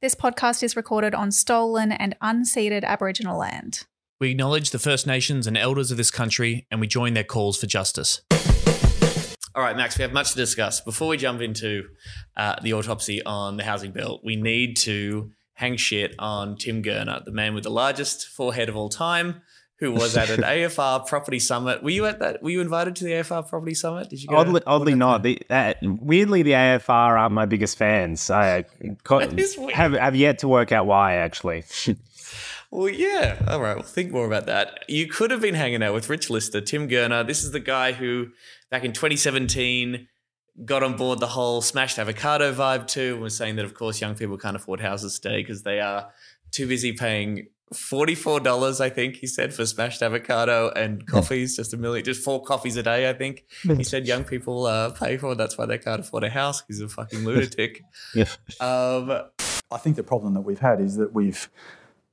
This podcast is recorded on stolen and unceded Aboriginal land. We acknowledge the First Nations and elders of this country and we join their calls for justice. All right, Max, we have much to discuss. Before we jump into uh, the autopsy on the housing bill, we need to hang shit on Tim Gurner, the man with the largest forehead of all time, who was at an AFR property summit. Were you at that? Were you invited to the AFR property summit? Did you go? Oddly, oddly not. The, uh, weirdly, the AFR aren't my biggest fans. I co- weird. have have yet to work out why. Actually, Well, yeah. All right. We'll think more about that. You could have been hanging out with Rich Lister, Tim Gurner. This is the guy who, back in 2017, got on board the whole smashed avocado vibe too, and was saying that, of course, young people can't afford houses today because they are too busy paying $44, I think he said, for smashed avocado and coffees, just a million, just four coffees a day, I think. He said young people uh, pay for. That's why they can't afford a house. He's a fucking lunatic. yeah. um, I think the problem that we've had is that we've,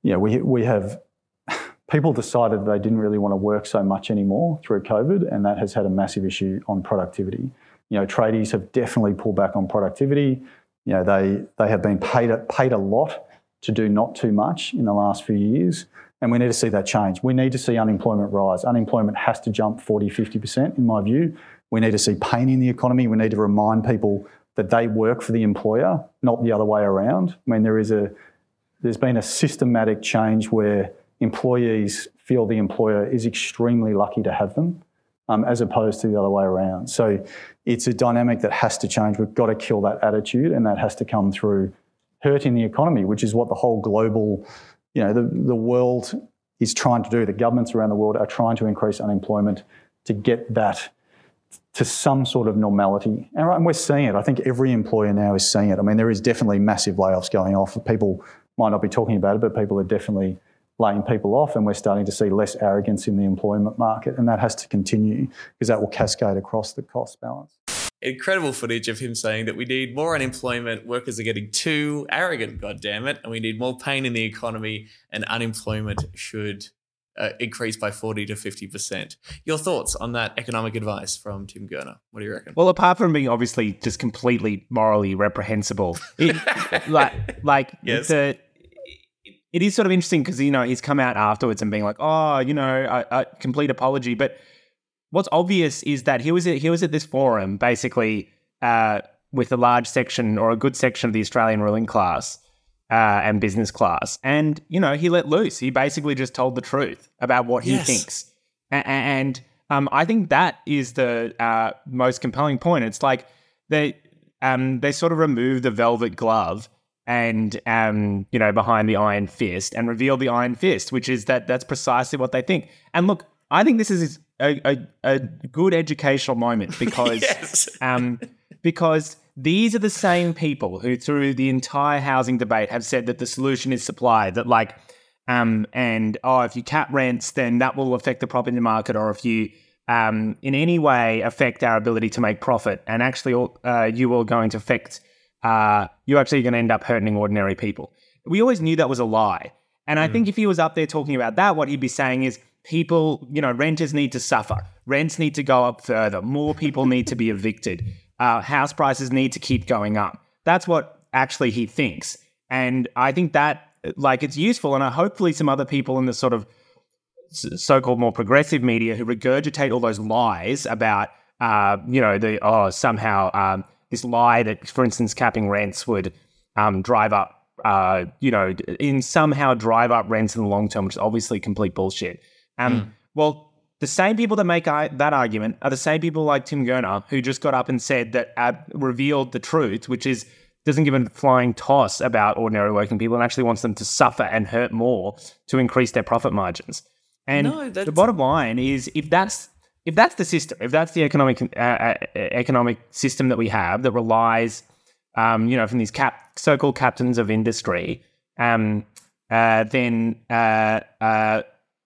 you know, we, we have people decided they didn't really want to work so much anymore through COVID, and that has had a massive issue on productivity. You know, tradies have definitely pulled back on productivity. You know, they they have been paid paid a lot to do not too much in the last few years, and we need to see that change. We need to see unemployment rise. Unemployment has to jump 40, 50%, in my view. We need to see pain in the economy. We need to remind people that they work for the employer, not the other way around. I mean, there is a there's been a systematic change where employees feel the employer is extremely lucky to have them, um, as opposed to the other way around. So it's a dynamic that has to change. We've got to kill that attitude, and that has to come through hurting the economy, which is what the whole global, you know, the, the world is trying to do. The governments around the world are trying to increase unemployment to get that to some sort of normality. And and we're seeing it. I think every employer now is seeing it. I mean, there is definitely massive layoffs going off. People might not be talking about it, but people are definitely laying people off, and we're starting to see less arrogance in the employment market, and that has to continue because that will cascade across the cost balance. Incredible footage of him saying that we need more unemployment, workers are getting too arrogant, God damn it, and we need more pain in the economy, and unemployment should uh, increase by 40 to 50%. Your thoughts on that economic advice from Tim Gurner? What do you reckon? Well, apart from being obviously just completely morally reprehensible, it, like like Yes. the it is sort of interesting because you know he's come out afterwards and being like, oh, you know, a, a complete apology. But what's obvious is that he was at, he was at this forum basically uh, with a large section or a good section of the Australian ruling class uh, and business class, and you know he let loose. He basically just told the truth about what he Yes. thinks, A- a- and um, I think that is the uh, most compelling point. It's like they um, they sort of remove the velvet glove and um, you know behind the iron fist and reveal the iron fist, which is that that's precisely what they think. And look, I think this is a, a, a good educational moment because yes. um, because these are the same people who, through the entire housing debate, have said that the solution is supply. That like, um, and oh, if you cap rents, then that will affect the property market, or if you um, in any way affect our ability to make profit, and actually, uh, you are going to affect, uh, you're actually going to end up hurting ordinary people. We always knew that was a lie, and I think if he was up there talking about that, what he'd be saying is people, you know, renters need to suffer. Rents need to go up further. More people need to be evicted. Uh, house prices need to keep going up. That's what actually he thinks. And I think that, like, it's useful. And hopefully some other people in the sort of so-called more progressive media who regurgitate all those lies about, uh, you know, the, oh, somehow um, this lie that, for instance, capping rents would um, drive up uh, you know, in somehow drive up rents in the long term, which is obviously complete bullshit. Um, Well, the same people that make I- that argument are the same people like Tim Gurner who just got up and said that uh, revealed the truth, which is doesn't give a flying toss about ordinary working people and actually wants them to suffer and hurt more to increase their profit margins. And No, the bottom line is if that's if that's the system, if that's the economic uh, uh, economic system that we have that relies um, you know, from these cap- so-called captains of industry, um, uh, then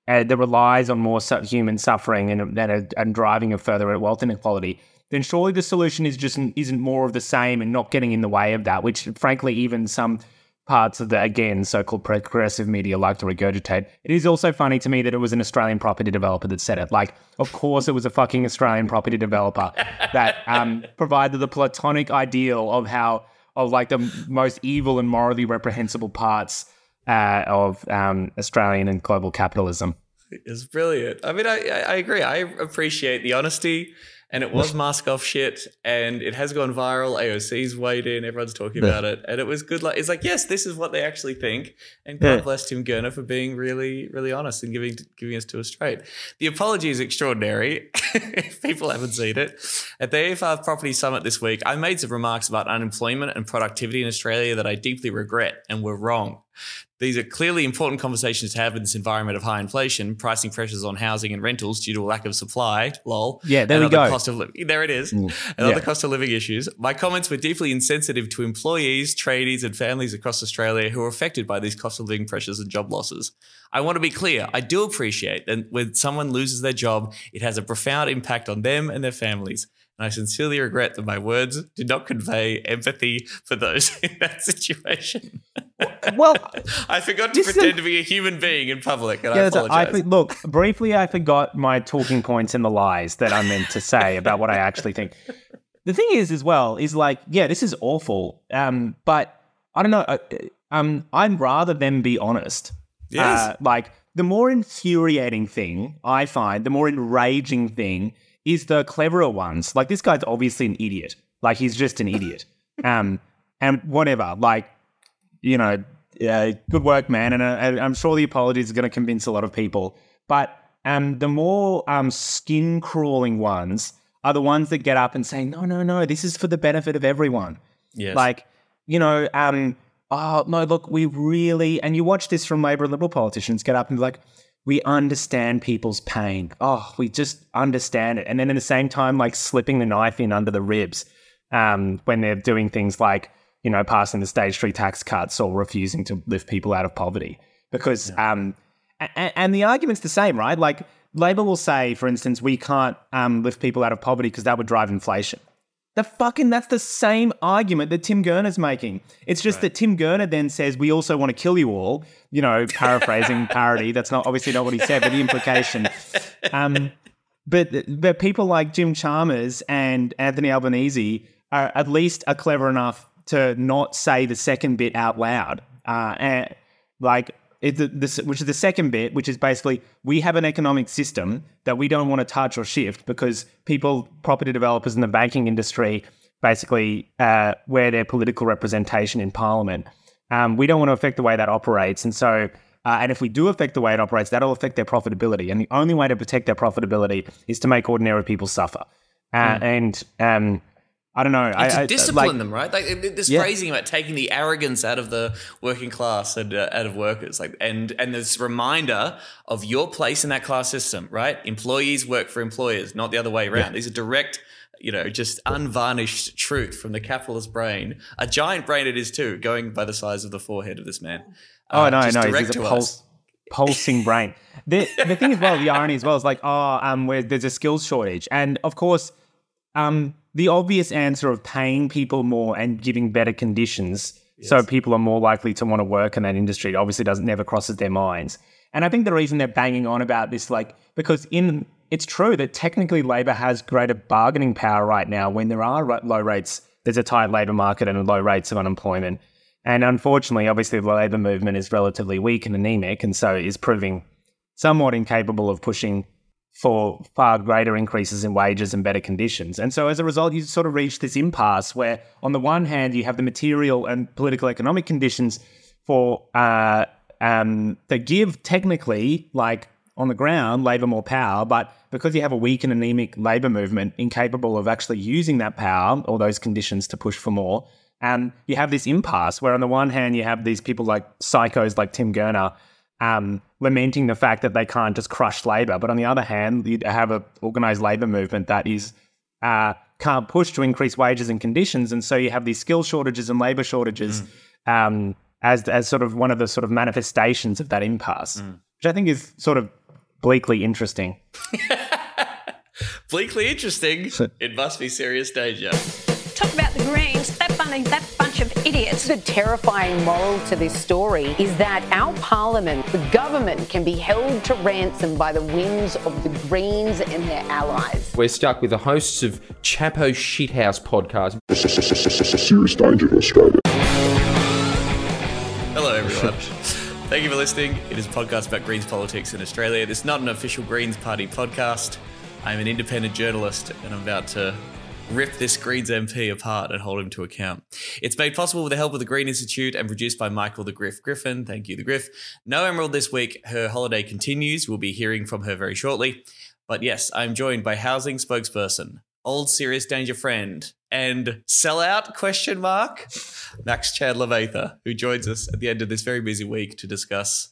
uh, that relies on more human suffering and, and, and driving of further wealth inequality, then surely the solution is just isn't more of the same and not getting in the way of that. Which, frankly, even some parts of the again so-called progressive media like to regurgitate. It is also funny to me that it was an Australian property developer that said it. Like, of course, it was a fucking Australian property developer that um, provided the platonic ideal of how of like the most evil and morally reprehensible parts uh, of um, Australian and global capitalism. It's brilliant. I mean, I, I agree. I appreciate the honesty and it was mask off shit, and it has gone viral. AOC's weighed in, everyone's talking Yeah. about it, and it was good. Like it's like, yes, this is what they actually think, and God Yeah. bless Tim Gurner for being really, really honest and giving giving us to us straight. The apology is extraordinary. if people haven't seen it, at the AFR Property Summit this week, I made some remarks about unemployment and productivity in Australia that I deeply regret and were wrong. These are clearly important conversations to have in this environment of high inflation, pricing pressures on housing and rentals due to a lack of supply. Lol. Yeah, there and we other go. Cost of living. There it is. Mm, And other yeah. cost of living issues. My comments were deeply insensitive to employees, tradies, and families across Australia who are affected by these cost of living pressures and job losses. I want to be clear. I do appreciate that when someone loses their job, it has a profound impact on them and their families. And I sincerely regret that my words did not convey empathy for those in that situation. Well, I forgot to is pretend to be a human being in public, and Yeah, that's- apologize. I, look, briefly, I forgot my talking points and the lies that I meant to say about what I actually think. The thing is, as well, is like, yeah, this is awful. Um, but I don't know. uh, Um, I'd rather them be honest. Yes. Uh, like the more infuriating thing I find, the more enraging thing is the cleverer ones. Like this guy's obviously an idiot. Like he's just an idiot. Um, and whatever. Like you know, uh, good work, man. And uh, I'm sure the apologies are going to convince a lot of people. But um, the more um, skin crawling ones are the ones that get up and say, no, no, no, this is for the benefit of everyone. yes. Like, you know, um, oh, no, look, we really, and you watch this from Labour and Liberal politicians get up and be like, we understand people's pain. Oh, we just understand it. And then at the same time, like slipping the knife in under the ribs um, when they're doing things like, you know, passing the stage three tax cuts or refusing to lift people out of poverty. Because, um, and, and the argument's the same, right? Like, Labor will say, for instance, we can't um, lift people out of poverty because that would drive inflation. The fucking that's the same argument that Tim Gurner's making. It's just that Tim Gurner then says we also want to kill you all. You know, paraphrasing parody. That's not obviously not what he said, but the implication. Um, but but people like Jim Chalmers and Anthony Albanese are at least are clever enough to not say the second bit out loud. Uh, and like the, the, which is the second bit, which is basically we have an economic system that we don't want to touch or shift because people, property developers in the banking industry, basically uh, wear their political representation in parliament. Um, we don't want to affect the way that operates, and so. Uh, and if we do affect the way it operates, that'll affect their profitability. And the only way to protect their profitability is to make ordinary people suffer. Uh, And um, I don't know. and I, to I- discipline like- them, right? Like this Yeah. phrasing about taking the arrogance out of the working class and uh, out of workers, like and and this reminder of your place in that class system, right? Employees work for employers, not the other way around. These are direct, you know, just unvarnished truth from the capitalist brain. A giant brain it is too, going by the size of the forehead of this man. Oh Uh, no, no, he's a pulse, pulsing brain. The the thing as well, the irony as well is like, oh, um, where there's a skills shortage, and of course, um, the obvious answer of paying people more and giving better conditions so people are more likely to want to work in that industry obviously doesn't never crosses their minds. And I think the reason they're banging on about this, like, because in it's true that technically Labor has greater bargaining power right now when there are low rates. There's a tight labour market and low rates of unemployment. And unfortunately, obviously, the labour movement is relatively weak and anemic, and so is proving somewhat incapable of pushing for far greater increases in wages and better conditions. And so as a result, you sort of reach this impasse where, on the one hand, you have the material and political economic conditions for uh, um, that give technically, like on the ground, Labor more power, but because you have a weak and anemic Labor movement incapable of actually using that power or those conditions to push for more, and you have this impasse where, on the one hand, you have these people like psychos like Tim Gurner um, lamenting the fact that they can't just crush labor. But on the other hand, you have an organized labor movement that is uh, can't push to increase wages and conditions, and so you have these skill shortages and labor shortages um, as as sort of one of the sort of manifestations of that impasse, which I think is sort of bleakly interesting. Bleakly interesting. it must be serious danger. Talk about the Greens. That bunch that bunch of idiots. The terrifying moral to this story is that our parliament, the government, can be held to ransom by the whims of the Greens and their allies. We're stuck with the hosts of Chapo Shithouse podcast. Serious danger to Australia. Hello, everyone. Thank you for listening. It is a podcast about Greens politics in Australia. This is not an official Greens Party podcast. I'm an independent journalist and I'm about to rip this Greens MP apart and hold him to account. It's made possible with the help of the Green Institute and produced by Michael the Griff Griffin. Thank you, the Griff. No Emerald this week. Her holiday continues. We'll be hearing from her very shortly. But yes, I'm joined by housing spokesperson, old serious danger friend, and sellout question mark Max Chandler Mather, who joins us at the end of this very busy week to discuss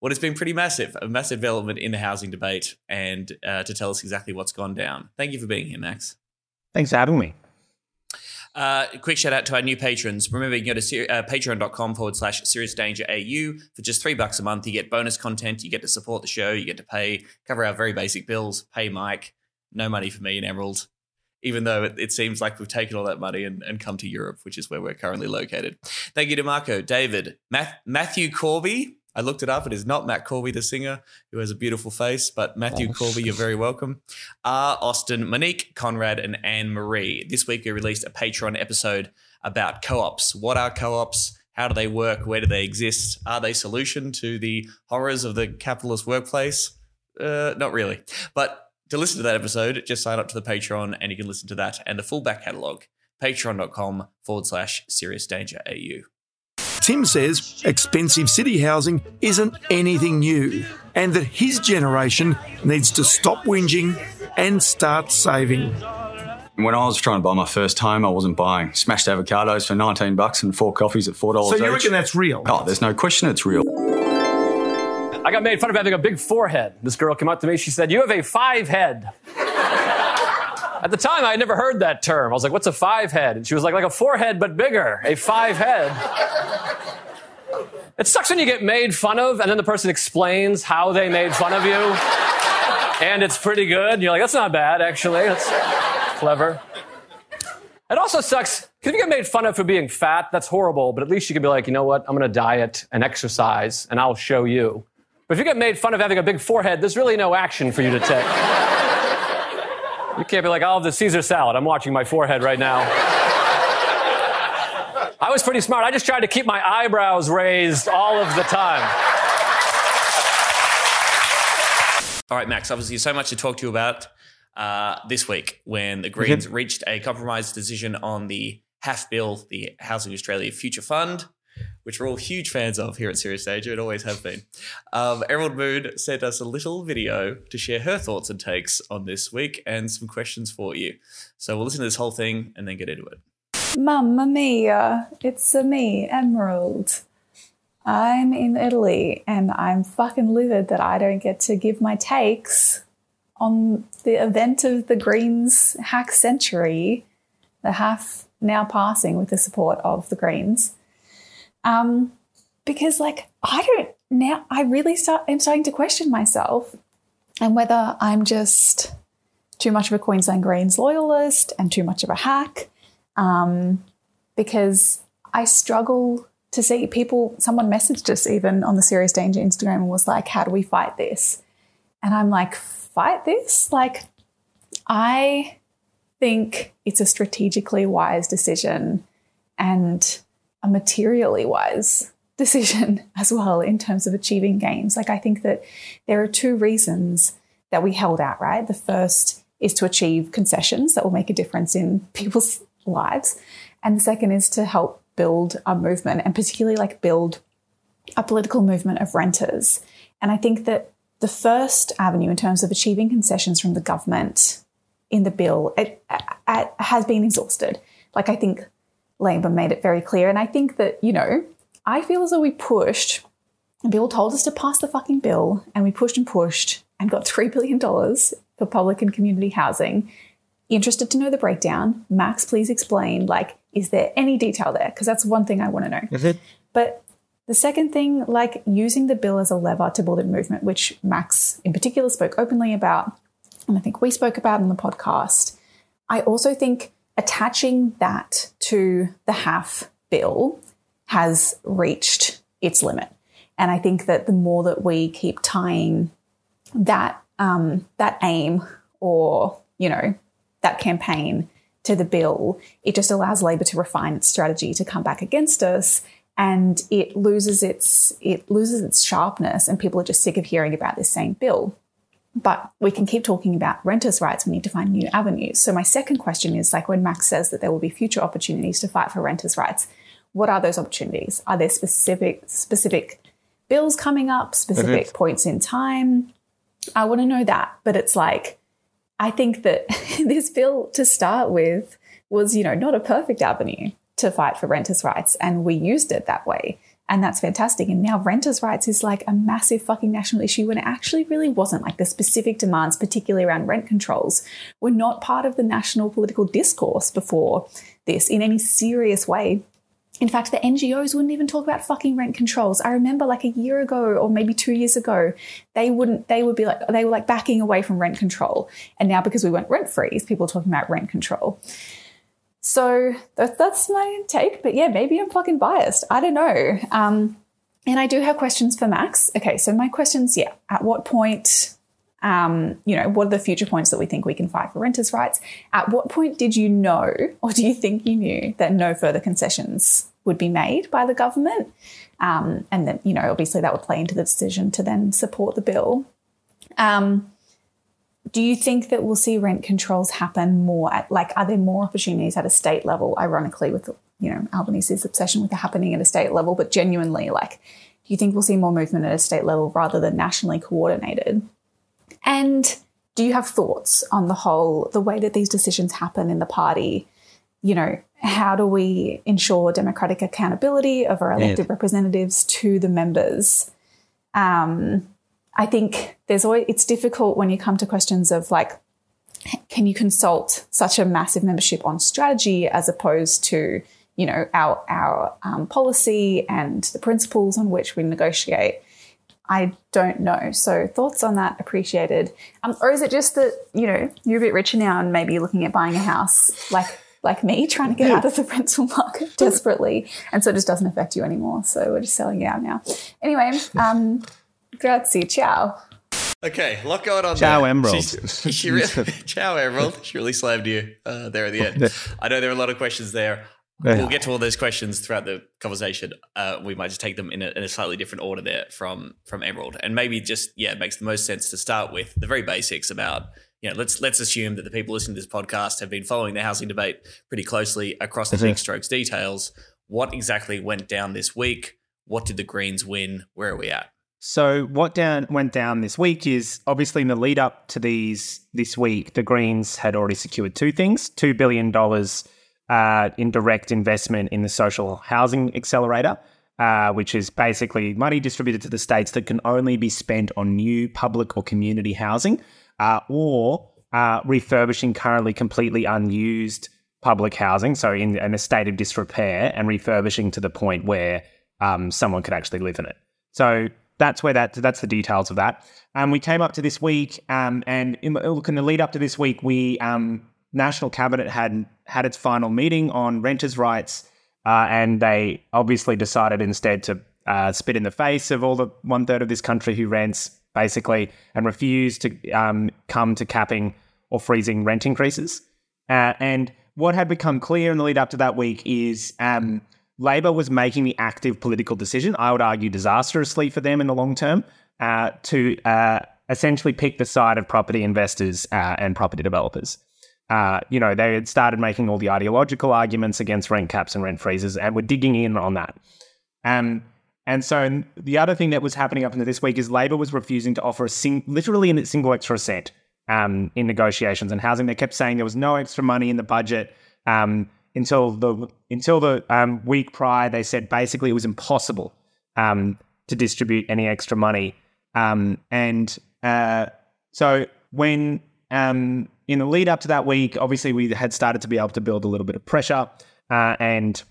what has been pretty massive, a massive development in the housing debate, and uh, to tell us exactly what's gone down. Thank you for being here, Max. Thanks for having me. Uh, quick shout out to our new patrons. Remember, you can go to uh, patreon.com forward slash serious danger AU. For just three bucks a month, you get bonus content, you get to support the show, you get to pay, cover our very basic bills, pay Mike. No money for me and Emerald, even though it, it seems like we've taken all that money and, and, come to Europe, which is where we're currently located. Thank you to Marco, David, Math- Matthew Corby, I looked it up. It is not Matt Corby, the singer, who has a beautiful face, but Matthew oh. Corby, you're very welcome. R. Austin, Monique, Conrad, and Anne Marie. This week we released a Patreon episode about co ops. What are co ops? How do they work? Where do they exist? Are they solution to the horrors of the capitalist workplace? Uh, not really. But to listen to that episode, just sign up to the Patreon and you can listen to that and the full back catalogue. Patreon.com forward slash serious danger AU. Tim says expensive city housing isn't anything new and that his generation needs to stop whinging and start saving. When I was trying to buy my first home, I wasn't buying smashed avocados for 19 bucks and four coffees at $4 So you each. reckon that's real? Oh, there's no question it's real. I got made fun of having a big forehead. This girl came up to me. She said, You have a five head. At the time, I had never heard that term. I was like, what's a five head? And she was like, like a forehead, but bigger. A five head. It sucks when you get made fun of and then the person explains how they made fun of you. And it's pretty good. And you're like, that's not bad, actually. That's clever. It also sucks because if you get made fun of for being fat, that's horrible. But at least you can be like, you know what? I'm going to diet and exercise and I'll show you. But if you get made fun of having a big forehead, there's really no action for you to take. You can't be like, I'll have the Caesar salad. I'm watching my forehead right now. I was pretty smart. I just tried to keep my eyebrows raised all of the time. All right, Max, obviously, so much to talk to you about uh, this week when the Greens reached a compromise decision on the HAF bill, the Housing Australia Future Fund which we're all huge fans of here at Serious Danger. It always have been. Um, Emerald Moon sent us a little video to share her thoughts and takes on this week and some questions for you. So we'll listen to this whole thing and then get into it. Mamma mia, it's me, Emerald. I'm in Italy and I'm fucking livid that I don't get to give my takes on the event of the Greens hack century, the HAF now passing with the support of the Greens. Um, because like I don't now I really start I'm starting to question myself and whether I'm just too much of a Queensland Greens loyalist and too much of a hack. Um, because I struggle to see people someone messaged us even on the Serious Danger Instagram and was like, How do we fight this? And I'm like, fight this? Like I think it's a strategically wise decision and a materially wise decision as well in terms of achieving gains. Like, I think that there are two reasons that we held out, right? The first is to achieve concessions that will make a difference in people's lives. And the second is to help build a movement and particularly like build a political movement of renters. And I think that the first avenue in terms of achieving concessions from the government in the bill it, it has been exhausted. Like I think Labor made it very clear. And I think that, you know, I feel as though we pushed, and people told us to pass the fucking bill, and we pushed and pushed and got $3 billion for public and community housing. Interested to know the breakdown? Max, please explain. Like, is there any detail there? Because that's one thing I want to know. Is it? But the second thing, like using the bill as a lever to build a movement, which Max in particular spoke openly about, and I think we spoke about in the podcast. I also think attaching that to the HAF bill has reached its limit. And I think that the more that we keep tying that um, that aim or you know that campaign to the bill, it just allows Labor to refine its strategy to come back against us, and it loses its it loses its sharpness, and people are just sick of hearing about this same bill. But we can keep talking about renters' rights. We need to find new avenues. So my second question is like when Max says that there will be future opportunities to fight for renters' rights. What are those opportunities? Are there specific specific bills coming up, specific points in time? I want to know that. But it's like, I think that this bill to start with was, you know, not a perfect avenue to fight for renters' rights. And we used it that way. And that's fantastic. And now renters' rights is like a massive fucking national issue when it actually really wasn't. Like the specific demands, particularly around rent controls, were not part of the national political discourse before this in any serious way. In fact, the NGOs wouldn't even talk about fucking rent controls. I remember like a year ago or maybe two years ago, they wouldn't, they would be like, they were like backing away from rent control. And now because we went rent freeze, people are talking about rent control. So that, that's my take. But yeah, maybe I'm fucking biased. I don't know. Um, and I do have questions for Max. Okay, so my questions, yeah. At what point, um, you know, what are the future points that we think we can fight for renters' rights? At what point did you know, or do you think you knew, that no further concessions would be made by the government? Um, and then, you know, obviously that would play into the decision to then support the bill. Um, do you think that we'll see rent controls happen more at like are there more opportunities at a state level ironically with you know albanese's obsession with it happening at a state level but genuinely like do you think we'll see more movement at a state level rather than nationally coordinated and do you have thoughts on the whole the way that these decisions happen in the party you know how do we ensure democratic accountability of our elected Yeah. representatives to the members um, I think there's always it's difficult when you come to questions of like, can you consult such a massive membership on strategy as opposed to you know our our um, policy and the principles on which we negotiate. I don't know. So thoughts on that appreciated. Um, or is it just that you know you're a bit richer now and maybe looking at buying a house like like me trying to get out of the rental market desperately, and so it just doesn't affect you anymore. So we're just selling it out now. Anyway, um, grazie, ciao. Okay, a lot going on Ciao, there. Emerald. She's- she really, ciao, Emerald. She really slaved you uh, there at the end. I know there are a lot of questions there. Yeah. We'll get to all those questions throughout the conversation. Uh, we might just take them in a, in a slightly different order there from from Emerald, and maybe just yeah, it makes the most sense to start with the very basics about you know let's let's assume that the people listening to this podcast have been following the housing debate pretty closely across the Mhm. big strokes details. What exactly went down this week? What did the Greens win? Where are we at? So what down went down this week is obviously in the lead up to these this week, the Greens had already secured two things: two billion dollars uh, in direct investment in the social housing accelerator, uh, which is basically money distributed to the states that can only be spent on new public or community housing, uh, or uh, refurbishing currently completely unused public housing, so in, in a state of disrepair, and refurbishing to the point where um, someone could actually live in it. So that's where that that's the details of that. Um, we came up to this week, um, and in, look in the lead up to this week, we um, national cabinet had had its final meeting on renters' rights, uh, and they obviously decided instead to uh, spit in the face of all the one third of this country who rents, basically, and refuse to um, come to capping or freezing rent increases. Uh, and what had become clear in the lead up to that week is um, Labor was making the active political decision, I would argue disastrously for them in the long term, uh, to uh, essentially pick the side of property investors uh, and property developers. Uh, you know, they had started making all the ideological arguments against rent caps and rent freezes and were digging in on that. Um, and so the other thing that was happening up until this week is Labor was refusing to offer a sing- literally a single extra cent um, in negotiations and housing. They kept saying there was no extra money in the budget um, until the until the um, week prior. They said basically it was impossible um, to distribute any extra money. Um, and uh, so when um, in the lead up to that week, obviously we had started to be able to build a little bit of pressure uh, and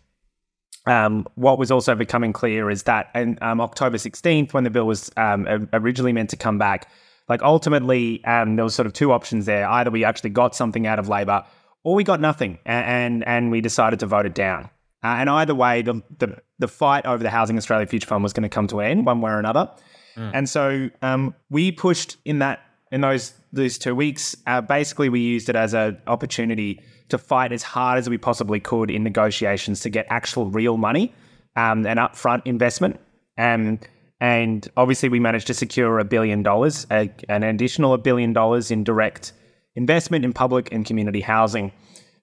um, what was also becoming clear is that on um, October 16th, when the bill was um, originally meant to come back, like ultimately um, there was sort of two options there. Either we actually got something out of Labor, or we got nothing, a- and and we decided to vote it down. Uh, and either way, the, the the fight over the Housing Australia Future Fund was going to come to an end one way or another. And so um, we pushed in that in those those two weeks. Uh, basically, we used it as an opportunity to fight as hard as we possibly could in negotiations to get actual real money um, and upfront investment. Um, and obviously, we managed to secure a billion dollars, an additional a billion dollars in direct investment in public and community housing.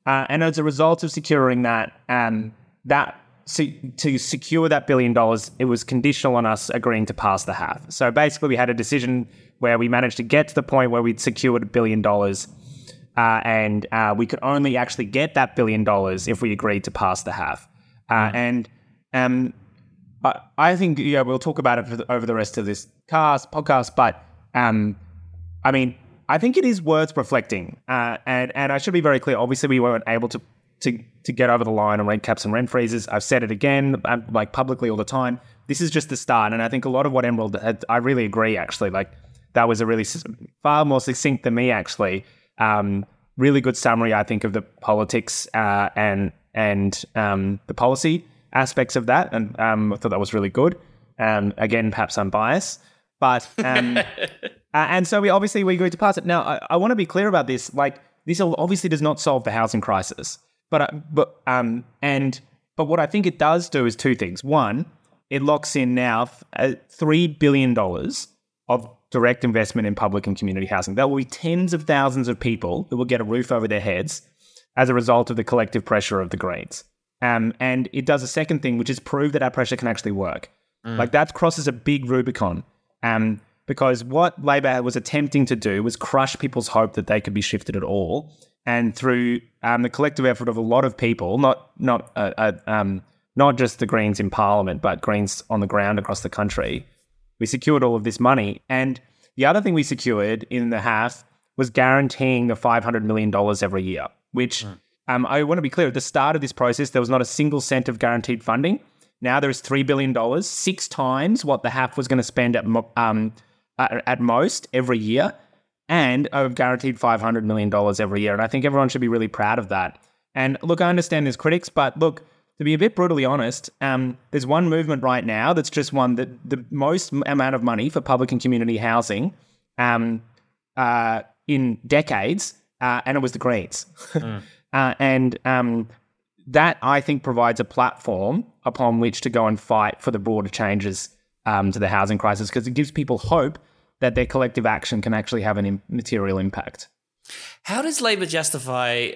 Uh, and as a result of securing that, um, that se- to secure that billion dollars, it was conditional on us agreeing to pass the HAF. So basically, we had a decision where we managed to get to the point where we'd secured a billion dollars, uh, and uh, we could only actually get that billion dollars if we agreed to pass the HAF. Uh, And um, I, I think yeah, we'll talk about it for the, over the rest of this cast podcast, but um, I mean, I think it is worth reflecting, uh, and and I should be very clear. Obviously, we weren't able to to to get over the line on rent caps and rent freezes. I've said it again, um, like publicly all the time. This is just the start, and I think a lot of what Emerald, had, I really agree. Actually, like that was a really far more succinct than me. Actually, um, really good summary. I think of the politics uh, and and um, the policy aspects of that, and um, I thought that was really good. Um, again, perhaps I'm biased, but um, uh, and so we obviously we agreed to pass it. Now, I, I want to be clear about this. Like, this obviously does not solve the housing crisis, but uh, but um and but what I think it does do is two things. One, it locks in now uh, three billion dollars of direct investment in public and community housing. There will be tens of thousands of people who will get a roof over their heads as a result of the collective pressure of the Greens. Um, and it does a second thing, which is prove that our pressure can actually work. Like that crosses a big Rubicon. Um, because what Labor was attempting to do was crush people's hope that they could be shifted at all. And through um, the collective effort of a lot of people, not not uh, uh, um, not just the Greens in Parliament, but Greens on the ground across the country, we secured all of this money. And the other thing we secured in the HAF was guaranteeing the $500 million every year, which um, I want to be clear at the start of this process, there was not a single cent of guaranteed funding. Now there is $3 billion, six times what the HAF was going to spend at, mo- um, at, at most every year, and I've guaranteed $500 million every year. And I think everyone should be really proud of that. And look, I understand there's critics, but look, to be a bit brutally honest, um, there's one movement right now that's just won the, the most amount of money for public and community housing um, uh, in decades, uh, and it was the Greens. uh, and um, that, I think, provides a platform upon which to go and fight for the broader changes um, to the housing crisis because it gives people hope that their collective action can actually have an material impact. How does Labor justify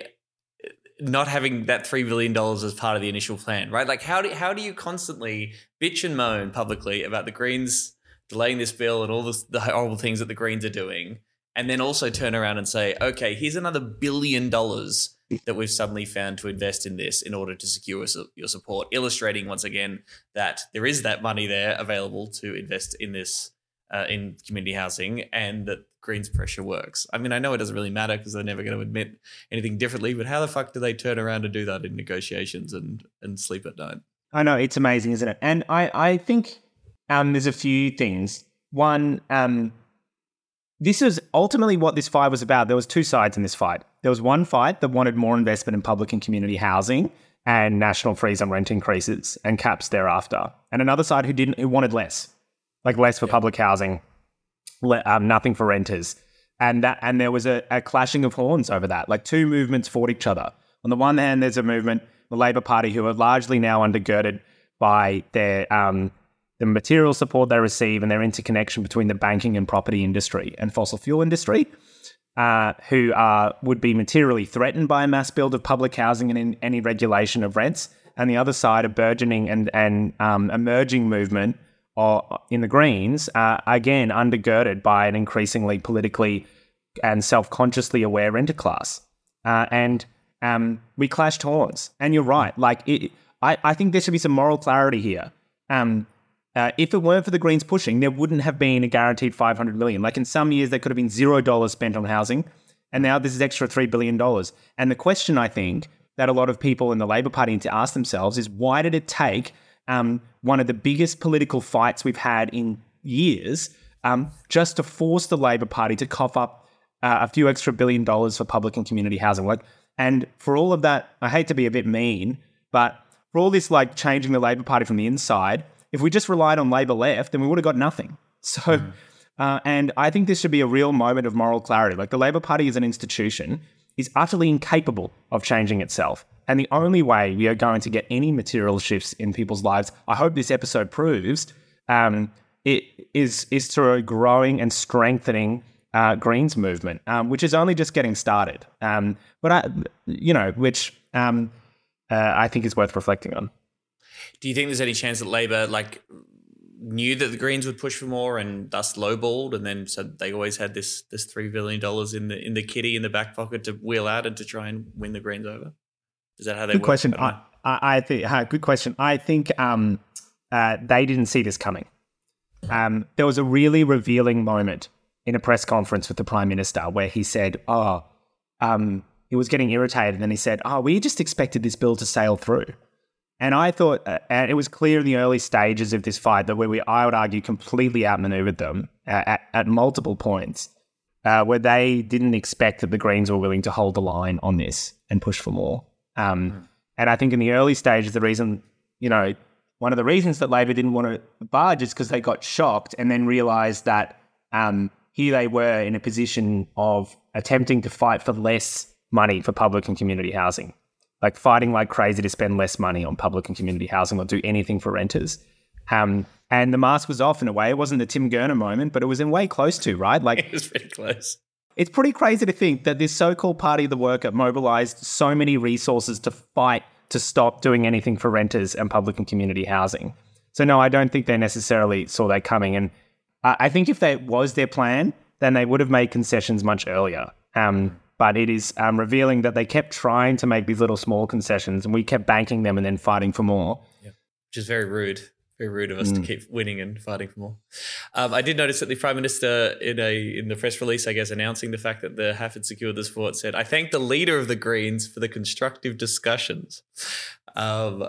not having that three billion dollars as part of the initial plan? Right? Like, how do how do you constantly bitch and moan publicly about the Greens delaying this bill and all this, the horrible things that the Greens are doing, and then also turn around and say, okay, here's another billion dollars that we've suddenly found to invest in this in order to secure your support, illustrating once again that there is that money there available to invest in this uh, in community housing and that Greens pressure works. I mean, I know it doesn't really matter because they're never going to admit anything differently, but how the fuck do they turn around and do that in negotiations and, and sleep at night? I know it's amazing, isn't it? And I, I think um, there's a few things. One, um, this is ultimately what this fight was about. There was two sides in this fight. There was one fight that wanted more investment in public and community housing and national freeze on rent increases and caps thereafter, and another side who didn't, who wanted less, like less for public housing, le- um, nothing for renters, and that and there was a, a clashing of horns over that. Like two movements fought each other. On the one hand, there's a movement, the Labor Party, who are largely now undergirded by their um, the material support they receive and their interconnection between the banking and property industry and fossil fuel industry, uh, who are would be materially threatened by a mass build of public housing and in, any regulation of rents. And the other side, a burgeoning and and um, emerging movement in the Greens, uh, again undergirded by an increasingly politically and self-consciously aware renter class. Uh, and um, we clashed horns. And you're right. Like, it, I, I think there should be some moral clarity here. Um, uh, if it weren't for the Greens pushing, there wouldn't have been a guaranteed 500 million. Like in some years, there could have been zero dollars spent on housing, and now this is extra three billion dollars. And the question I think that a lot of people in the Labor Party need to ask themselves is why did it take um, one of the biggest political fights we've had in years um, just to force the Labor Party to cough up uh, a few extra billion dollars for public and community housing? Like And for all of that, I hate to be a bit mean, but for all this like changing the Labor Party from the inside, if we just relied on Labor left, then we would have got nothing. So, uh, and I think this should be a real moment of moral clarity. Like the Labor Party is an institution is utterly incapable of changing itself. And the only way we are going to get any material shifts in people's lives, I hope this episode proves, um, it is is through a growing and strengthening uh, Greens movement, um, which is only just getting started. Um, but I, you know, which um, uh, I think is worth reflecting on. Do you think there's any chance that Labor like knew that the Greens would push for more and thus lowballed, and then so they always had this this three billion dollars in the in the kitty in the back pocket to wheel out and to try and win the Greens over? Is that how they? Good work? question. I. I, I, think uh, good question. I think um, uh, they didn't see this coming. Um, there was a really revealing moment in a press conference with the prime minister where he said, "Oh, um, he was getting irritated, and then he said, "Oh, we just expected this bill to sail through." And I thought, uh, and it was clear in the early stages of this fight that where we, I would argue, completely outmaneuvered them uh, at, at multiple points, uh, where they didn't expect that the Greens were willing to hold the line on this and push for more. Um, And I think in the early stages, the reason, you know, one of the reasons that Labor didn't want to budge is because they got shocked and then realised that um, here they were in a position of attempting to fight for less money for public and community housing like fighting like crazy to spend less money on public and community housing or do anything for renters. Um, and the mask was off in a way. It wasn't the Tim Gurner moment, but it was in way close to, right? Like it was pretty close. it's pretty crazy to think that this so-called party of the worker mobilized so many resources to fight to stop doing anything for renters and public and community housing. So no, I don't think they necessarily saw that coming. And I I think if that was their plan, then they would have made concessions much earlier. Um, but it is um, revealing that they kept trying to make these little small concessions, and we kept banking them and then fighting for more. Yeah. which is very rude. Very rude of us to keep winning and fighting for more. Um, I did notice that the prime minister, in a in the press release, I guess, announcing the fact that the HAF had secured this fort, said, "I thank the leader of the Greens for the constructive discussions." Um,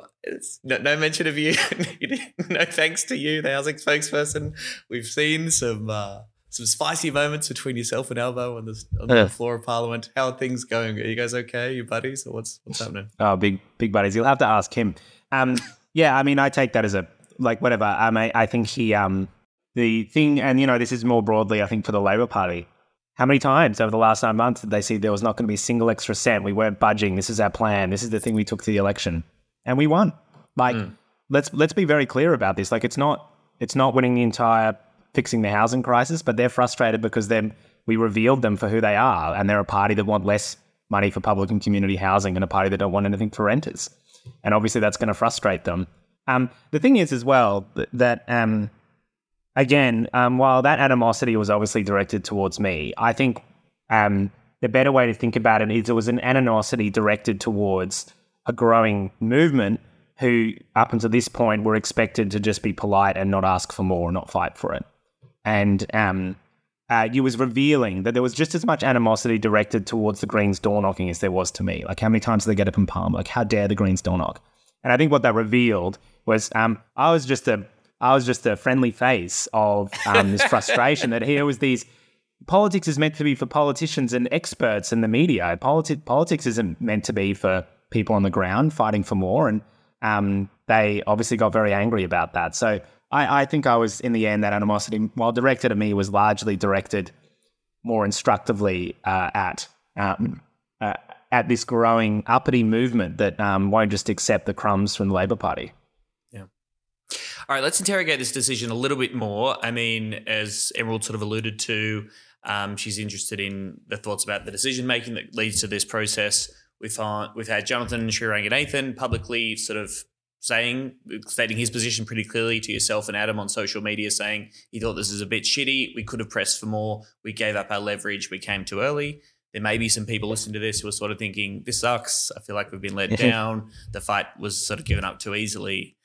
no, no mention of you. no thanks to you, the housing spokesperson. We've seen some uh, some spicy moments between yourself and Albo on the on the floor of Parliament. How are things going? Are you guys okay? You buddies, or what's what's happening? Oh, big big buddies. You'll have to ask him. Um, yeah, I mean, I take that as a like whatever. Um, I, I think he um the thing, and you know, this is more broadly, I think, for the Labor Party. How many times over the last nine months did they see there was not going to be a single extra cent? We weren't budging. This is our plan. This is the thing we took to the election, and we won. Like, let's let's be very clear about this. Like, it's not it's not winning the entire fixing the housing crisis, but they're frustrated because then we revealed them for who they are, and they're a party that want less money for public and community housing, and a party that don't want anything for renters, and obviously that's going to frustrate them. Um, the thing is, as well, that, um, again, um, while that animosity was obviously directed towards me, I think um, the better way to think about it is it was an animosity directed towards a growing movement who, up until this point, were expected to just be polite and not ask for more, not fight for it. And um, uh, you was revealing that there was just as much animosity directed towards the Greens door knocking as there was to me. Like, how many times did they get up in Palm? Like, how dare the Greens door knock? And I think what that revealed was um, I was just a I was just a friendly face of um, this frustration that here was these politics is meant to be for politicians and experts and the media. Politi- politics isn't meant to be for people on the ground fighting for more. And um, they obviously got very angry about that. So I, I think I was in the end that animosity, while directed at me, was largely directed more instructively uh, at um, uh, at this growing uppity movement that um, won't just accept the crumbs from the Labor Party. Yeah. All right, let's interrogate this decision a little bit more. I mean, as Emerald sort of alluded to, um, she's interested in the thoughts about the decision making that leads to this process. We've had, we've had Jonathan Sriranganathan publicly sort of saying, stating his position pretty clearly to yourself and Adam on social media, saying he thought this is a bit shitty. We could have pressed for more. We gave up our leverage. We came too early. There may be some people listening to this who are sort of thinking, this sucks. I feel like we've been let down. The fight was sort of given up too easily.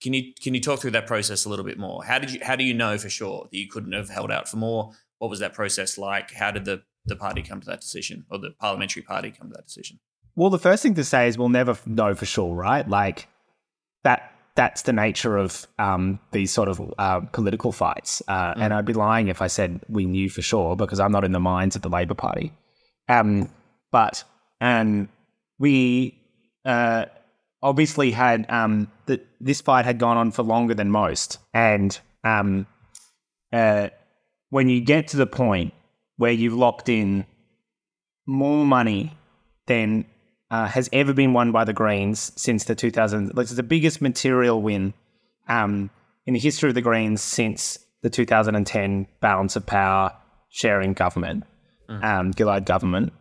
Can you can you talk through that process a little bit more? How did you how do you know for sure that you couldn't have held out for more? What was that process like? How did the the party come to that decision, or the parliamentary party come to that decision? Well, the first thing to say is we'll never know for sure, right? Like that. That's the nature of um, these sort of uh, political fights, uh, and I'd be lying if I said we knew for sure because I'm not in the minds of the Labor Party. Um, but and we uh, obviously had um, that this fight had gone on for longer than most, and um, uh, when you get to the point where you've locked in more money than uh, has ever been won by the Greens since the 2000. Like, it's the biggest material win um, in the history of the Greens since the 2010 balance of power sharing government, um, Gillard government,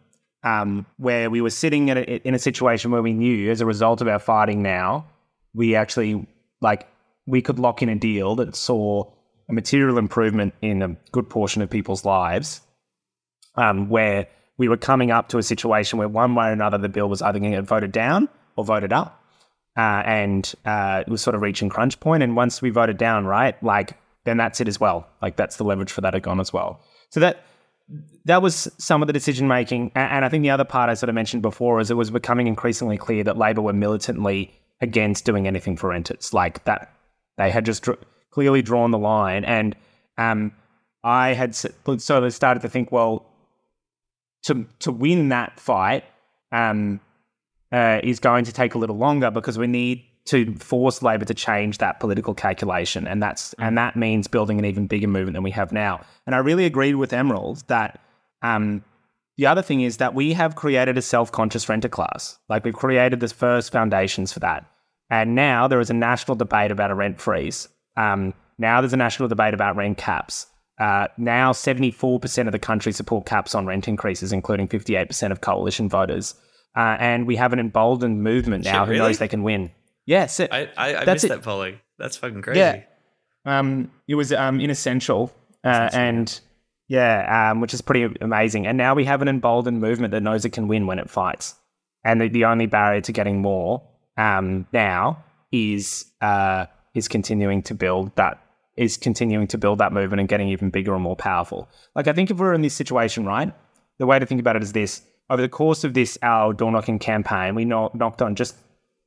um, where we were sitting in a, in a situation where we knew, as a result of our fighting now, we actually like we could lock in a deal that saw a material improvement in a good portion of people's lives, um, where we were coming up to a situation where one way or another the bill was either going to get voted down or voted up. Uh, and uh, it was sort of reaching crunch point. And once we voted down, right, like then that's it as well. Like that's the leverage for that had gone as well. So that that was some of the decision making. And I think the other part I sort of mentioned before is it was becoming increasingly clear that Labor were militantly against doing anything for renters. Like that, they had just dr- clearly drawn the line. And um, I had sort of started to think, well, to to win that fight um, uh, is going to take a little longer because we need to force Labor to change that political calculation, and that's and that means building an even bigger movement than we have now. And I really agreed with Emerald that um, the other thing is that we have created a self-conscious renter class. Like we've created the first foundations for that, and now there is a national debate about a rent freeze. Um, now there's a national debate about rent caps. Uh, now, 74% of the country support caps on rent increases, including 58% of coalition voters. Uh, and we have an emboldened movement now Shit, who knows they can win. Yes, it- I, I, I That's missed it. that polling. That's fucking crazy. yeah. Um, it was um, in Essential, uh, and yeah, um, which is pretty amazing. And now we have an emboldened movement that knows it can win when it fights. And the, the only barrier to getting more um, now is uh, is continuing to build that is continuing to build that movement and getting even bigger and more powerful. Like I think if we're in this situation, right, the way to think about it is this: over the course of this our door knocking campaign, we knocked on just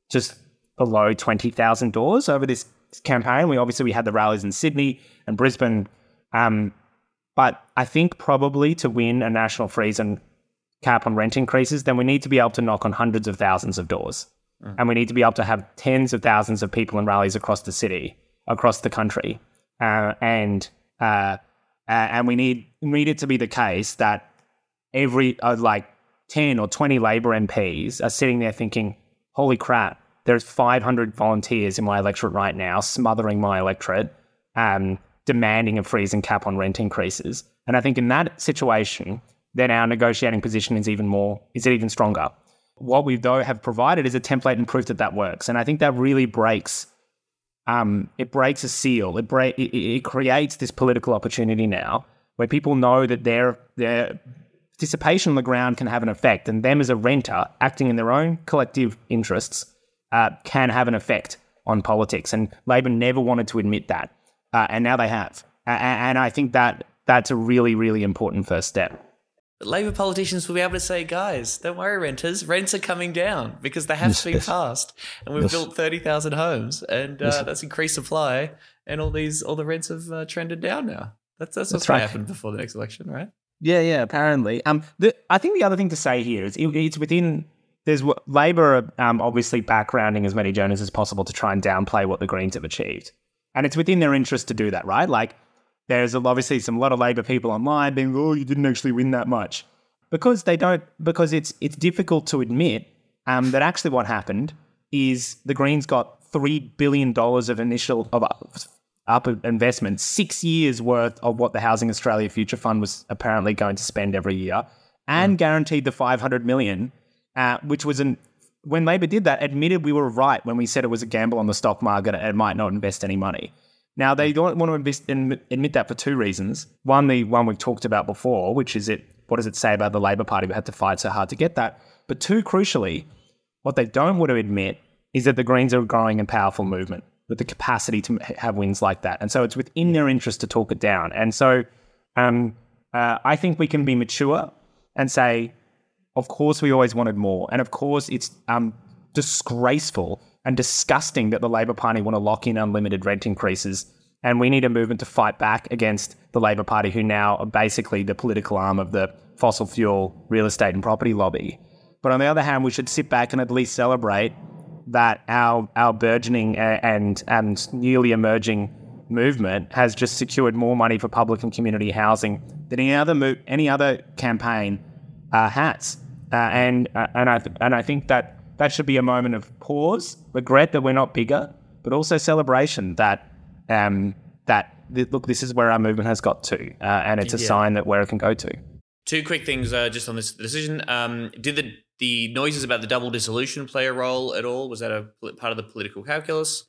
just below 20,000 doors over this campaign. We obviously we had the rallies in Sydney and Brisbane. Um, but I think probably to win a national freeze and cap on rent increases, then we need to be able to knock on hundreds of thousands of doors. And we need to be able to have tens of thousands of people in rallies across the city, across the country. Uh, and uh, and we need need it to be the case that every uh, like 10 or 20 Labor MPs are sitting there thinking, holy crap, there's 500 volunteers in my electorate right now smothering my electorate, um, demanding a freeze and cap on rent increases. And I think in that situation, then our negotiating position is even more, is it even stronger. What we though have provided is a template and proof that that works. And I think that really breaks um, it breaks a seal. It, it, it creates this political opportunity now where people know that their their participation on the ground can have an effect, and them as a renter acting in their own collective interests uh, can have an effect on politics. And Labor never wanted to admit that, uh, and now they have. A- a- and I think that that's a really really important first step. Labor politicians will be able to say, guys, don't worry, renters. Rents are coming down because they have Yes, to be yes. passed. And we've Yes. built 30,000 homes and uh, that's increased supply. And all these, all the rents have uh, trended down now. That's, that's what's That's going right. to happen before the next election, right? Yeah, yeah. Apparently, um, the, I think the other thing to say here is it, it's within. There's Labor, um, obviously backgrounding as many journalists as possible to try and downplay what the Greens have achieved, and it's within their interest to do that, right? Like, there's obviously some lot of Labor people online being, "Oh, you didn't actually win that much," because they don't. Because it's it's difficult to admit um, that actually what happened is the Greens got three billion dollars of initial of up investment, six years worth of what the Housing Australia Future Fund was apparently going to spend every year, and guaranteed the 500 million, uh, which was an when Labor did that, admitted we were right when we said it was a gamble on the stock market and it might not invest any money. Now they don't want to invest, admit that for two reasons. One, the one we've talked about before, which is it. What does it say about the Labor Party who had to fight so hard to get that? But two, crucially, what they don't want to admit is that the Greens are a growing and powerful movement with the capacity to have wins like that. And so it's within their interest to talk it down. And so um, uh, I think we can be mature and say, of course, we always wanted more. And of course, it's um, disgraceful and disgusting that the Labor Party want to lock in unlimited rent increases. And we need a movement to fight back against the Labor Party, who now are basically the political arm of the fossil fuel, real estate, and property lobby. But on the other hand, we should sit back and at least celebrate that our our burgeoning and and newly emerging movement has just secured more money for public and community housing than any other mo- any other campaign uh, has. Uh, and uh, and I th- and I think that that should be a moment of pause, regret that we're not bigger, but also celebration that um, that th- look, this is where our movement has got to, uh, and it's a Yeah. sign that where it can go to. Two quick things uh, just on this decision. Um, did the the noises about the double dissolution play a role at all? Was that a part of the political calculus?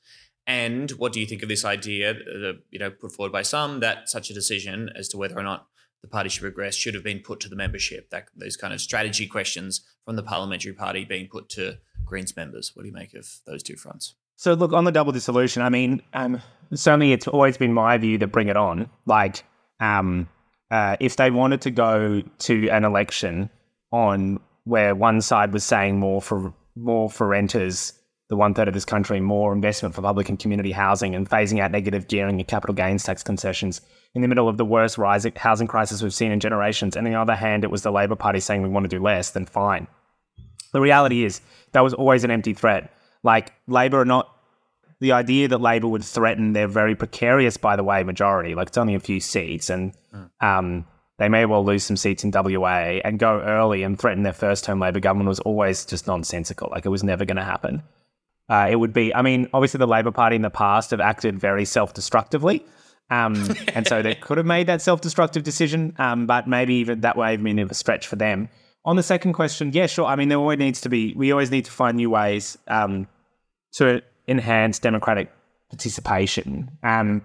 And what do you think of this idea, uh, you know, put forward by some that such a decision as to whether or not the party should progress should have been put to the membership? That those kind of strategy questions from the parliamentary party being put to Greens members. What do you make of those two fronts? So look on the double dissolution. I mean, um, certainly it's always been my view that bring it on. Like, um, uh, if they wanted to go to an election on where one side was saying more for more for renters, the one third of this country, more investment for public and community housing, and phasing out negative gearing and capital gains tax concessions in the middle of the worst rising housing crisis we've seen in generations. And on the other hand, it was the Labor Party saying we want to do less. Then fine. The reality is that was always an empty threat. Like Labor are not the idea that Labor would threaten their very precarious, by the way, majority. Like it's only a few seats, and um, they may well lose some seats in WA and go early and threaten their first term Labor government was always just nonsensical. Like it was never going to happen. Uh, it would be, I mean, obviously the Labor Party in the past have acted very self destructively. Um, and so they could have made that self destructive decision, um, but maybe even that way, of a stretch for them. On the second question, yeah, sure. I mean, there always needs to be, we always need to find new ways um, to enhance democratic participation. Um,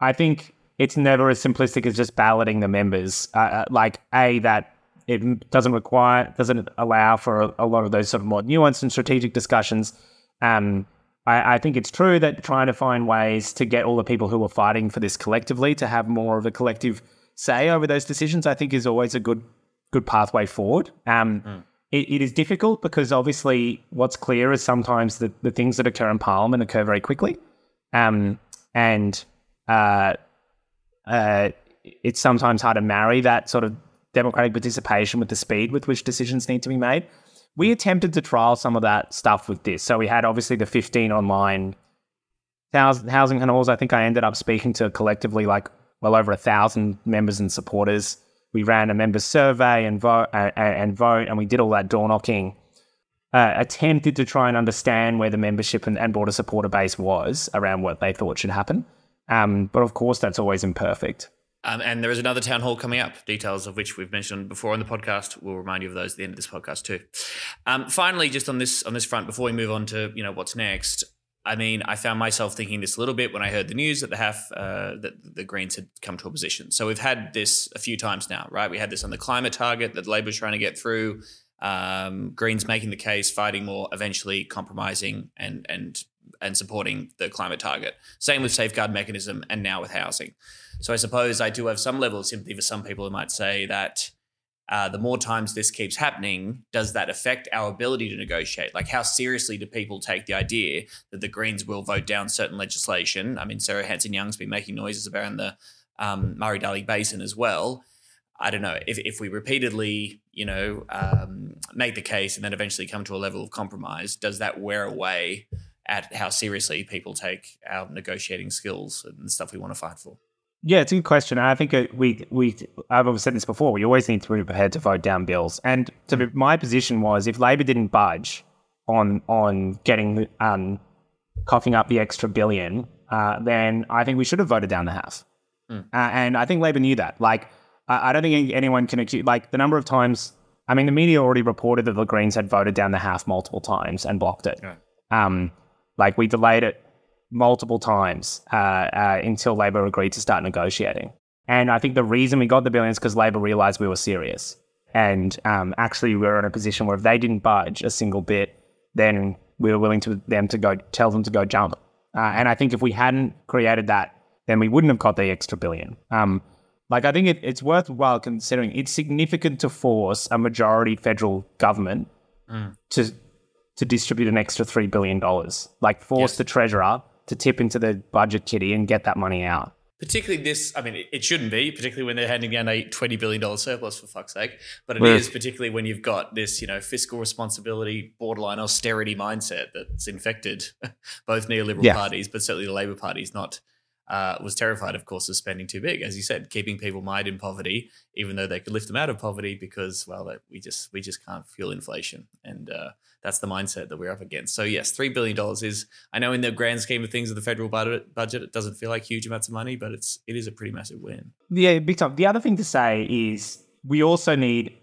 I think it's never as simplistic as just balloting the members. Uh, uh, like, A, that it doesn't require, doesn't allow for a, a lot of those sort of more nuanced and strategic discussions. Um, I, I think it's true that trying to find ways to get all the people who are fighting for this collectively to have more of a collective say over those decisions, I think is always a good good pathway forward. Um, it, it is difficult because obviously what's clear is sometimes the, the things that occur in Parliament occur very quickly. Um, and uh, uh, it's sometimes hard to marry that sort of democratic participation with the speed with which decisions need to be made. We attempted to trial some of that stuff with this. So we had obviously the 15 online housing, housing halls. I think I ended up speaking to collectively like well over a thousand members and supporters. We ran a member survey and vote uh, and vote, and we did all that door knocking. Uh, attempted to try and understand where the membership and, and broader supporter base was around what they thought should happen. Um, but of course, that's always imperfect. Um, and there is another town hall coming up, details of which we've mentioned before on the podcast. We'll remind you of those at the end of this podcast too. Um, finally, just on this on this front, before we move on to you know what's next, I mean, I found myself thinking this a little bit when I heard the news that the HAF uh, that the Greens had come to a position. So we've had this a few times now, right? We had this on the climate target that Labor's trying to get through. Um, Greens making the case, fighting more, eventually compromising and and and supporting the climate target. Same with safeguard mechanism, and now with housing. So I suppose I do have some level of sympathy for some people who might say that uh, the more times this keeps happening, does that affect our ability to negotiate? Like, how seriously do people take the idea that the Greens will vote down certain legislation? I mean, Sarah Hanson Young's been making noises around the um, Murray Darling Basin as well. I don't know if, if we repeatedly, you know, um, make the case and then eventually come to a level of compromise, does that wear away at how seriously people take our negotiating skills and the stuff we want to fight for? Yeah, it's a good question. I think it, we we I've always said this before. We always need to be prepared to vote down bills. And to be, my position was, if Labor didn't budge on on getting um, coughing up the extra billion, uh, then I think we should have voted down the HAF. Uh, and I think Labor knew that. Like, I, I don't think anyone can accuse like the number of times. I mean, the media already reported that the Greens had voted down the HAF multiple times and blocked it. Um, like we delayed it multiple times uh, uh, until Labor agreed to start negotiating. And I think the reason we got the billions because Labor realized we were serious. And um, actually, we were in a position where if they didn't budge a single bit, then we were willing to them to go tell them to go jump. Uh, and I think if we hadn't created that, then we wouldn't have got the extra billion. Um, like I think it, it's worthwhile considering it's significant to force a majority federal government to to distribute an extra three billion dollars. Like force the treasurer to tip into the budget kitty and get that money out. particularly this. I mean, it, shouldn't be, particularly when they're handing down a twenty billion dollars surplus for fuck's sake. But it is Yeah. particularly when you've got this, you know, fiscal responsibility, borderline austerity mindset that's infected both neoliberal Yeah. parties, but certainly the Labor Party's not. Uh, was terrified, of course, of spending too big, as you said, keeping people mired in poverty, even though they could lift them out of poverty, because well, we just we just can't fuel inflation, and uh, that's the mindset that we're up against. So yes, three billion dollars is I know in the grand scheme of things of the federal budget, budget it doesn't feel like huge amounts of money, but it's it is a pretty massive win. Yeah, big time. The other thing to say is we also need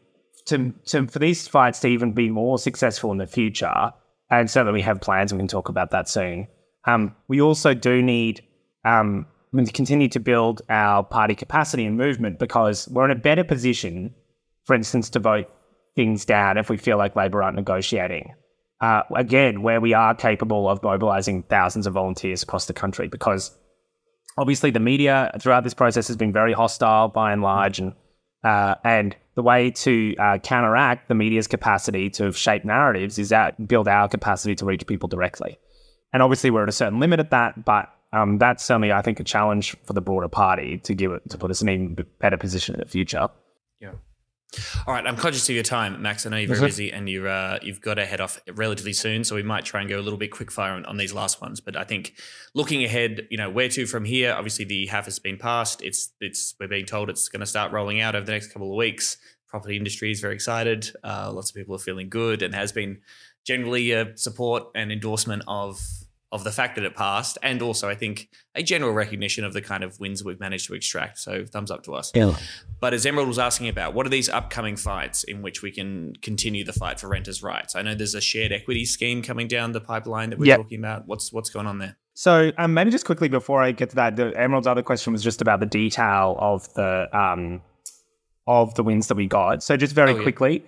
to, to for these fights to even be more successful in the future, and certainly we have plans. and We can talk about that soon. Um, we also do need um, to continue to build our party capacity and movement because we're in a better position, for instance, to vote things down if we feel like Labor aren't negotiating. Uh, again, where we are capable of mobilizing thousands of volunteers across the country because obviously the media throughout this process has been very hostile by and large and uh, and the way to uh, counteract the media's capacity to shape narratives is that build our capacity to reach people directly and obviously we're at a certain limit at that but um, that's certainly i think a challenge for the broader party to give it to put us in an even better position in the future Yeah. All right, I'm conscious of your time, Max. I know you're very busy and you're uh, you've got to head off relatively soon, so we might try and go a little bit quick fire on, on these last ones. But I think looking ahead, you know, where to from here? Obviously, the HAF has been passed. It's it's we're being told it's going to start rolling out over the next couple of weeks. Property industry is very excited. Uh, lots of people are feeling good, and has been generally a support and endorsement of of the fact that it passed, and also I think a general recognition of the kind of wins we've managed to extract. So thumbs up to us. Yeah. But as Emerald was asking about, what are these upcoming fights in which we can continue the fight for renters' rights? I know there's a shared equity scheme coming down the pipeline that we're Yep. talking about. What's what's going on there? So um, maybe just quickly before I get to that, the Emerald's other question was just about the detail of the um, of the wins that we got. So just very Oh, yeah. quickly,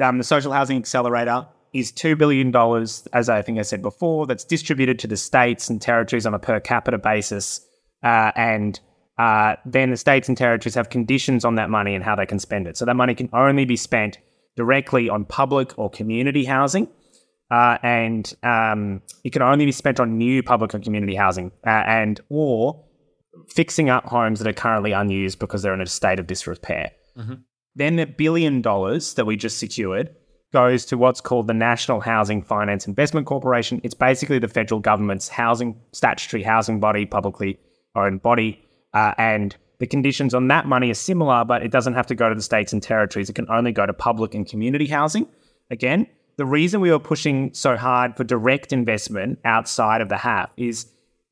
um, the social housing accelerator is two billion dollars, as I think I said before, that's distributed to the states and territories on a per capita basis, uh, and uh, then the states and territories have conditions on that money and how they can spend it. So that money can only be spent directly on public or community housing uh, and um, it can only be spent on new public or community housing uh, and or fixing up homes that are currently unused because they're in a state of disrepair. Then the billion dollars that we just secured goes to what's called the National Housing Finance Investment Corporation. It's basically the federal government's housing statutory housing body, publicly owned body, uh, and the conditions on that money are similar, but it doesn't have to go to the states and territories. It can only go to public and community housing. Again, the reason we were pushing so hard for direct investment outside of the HAF is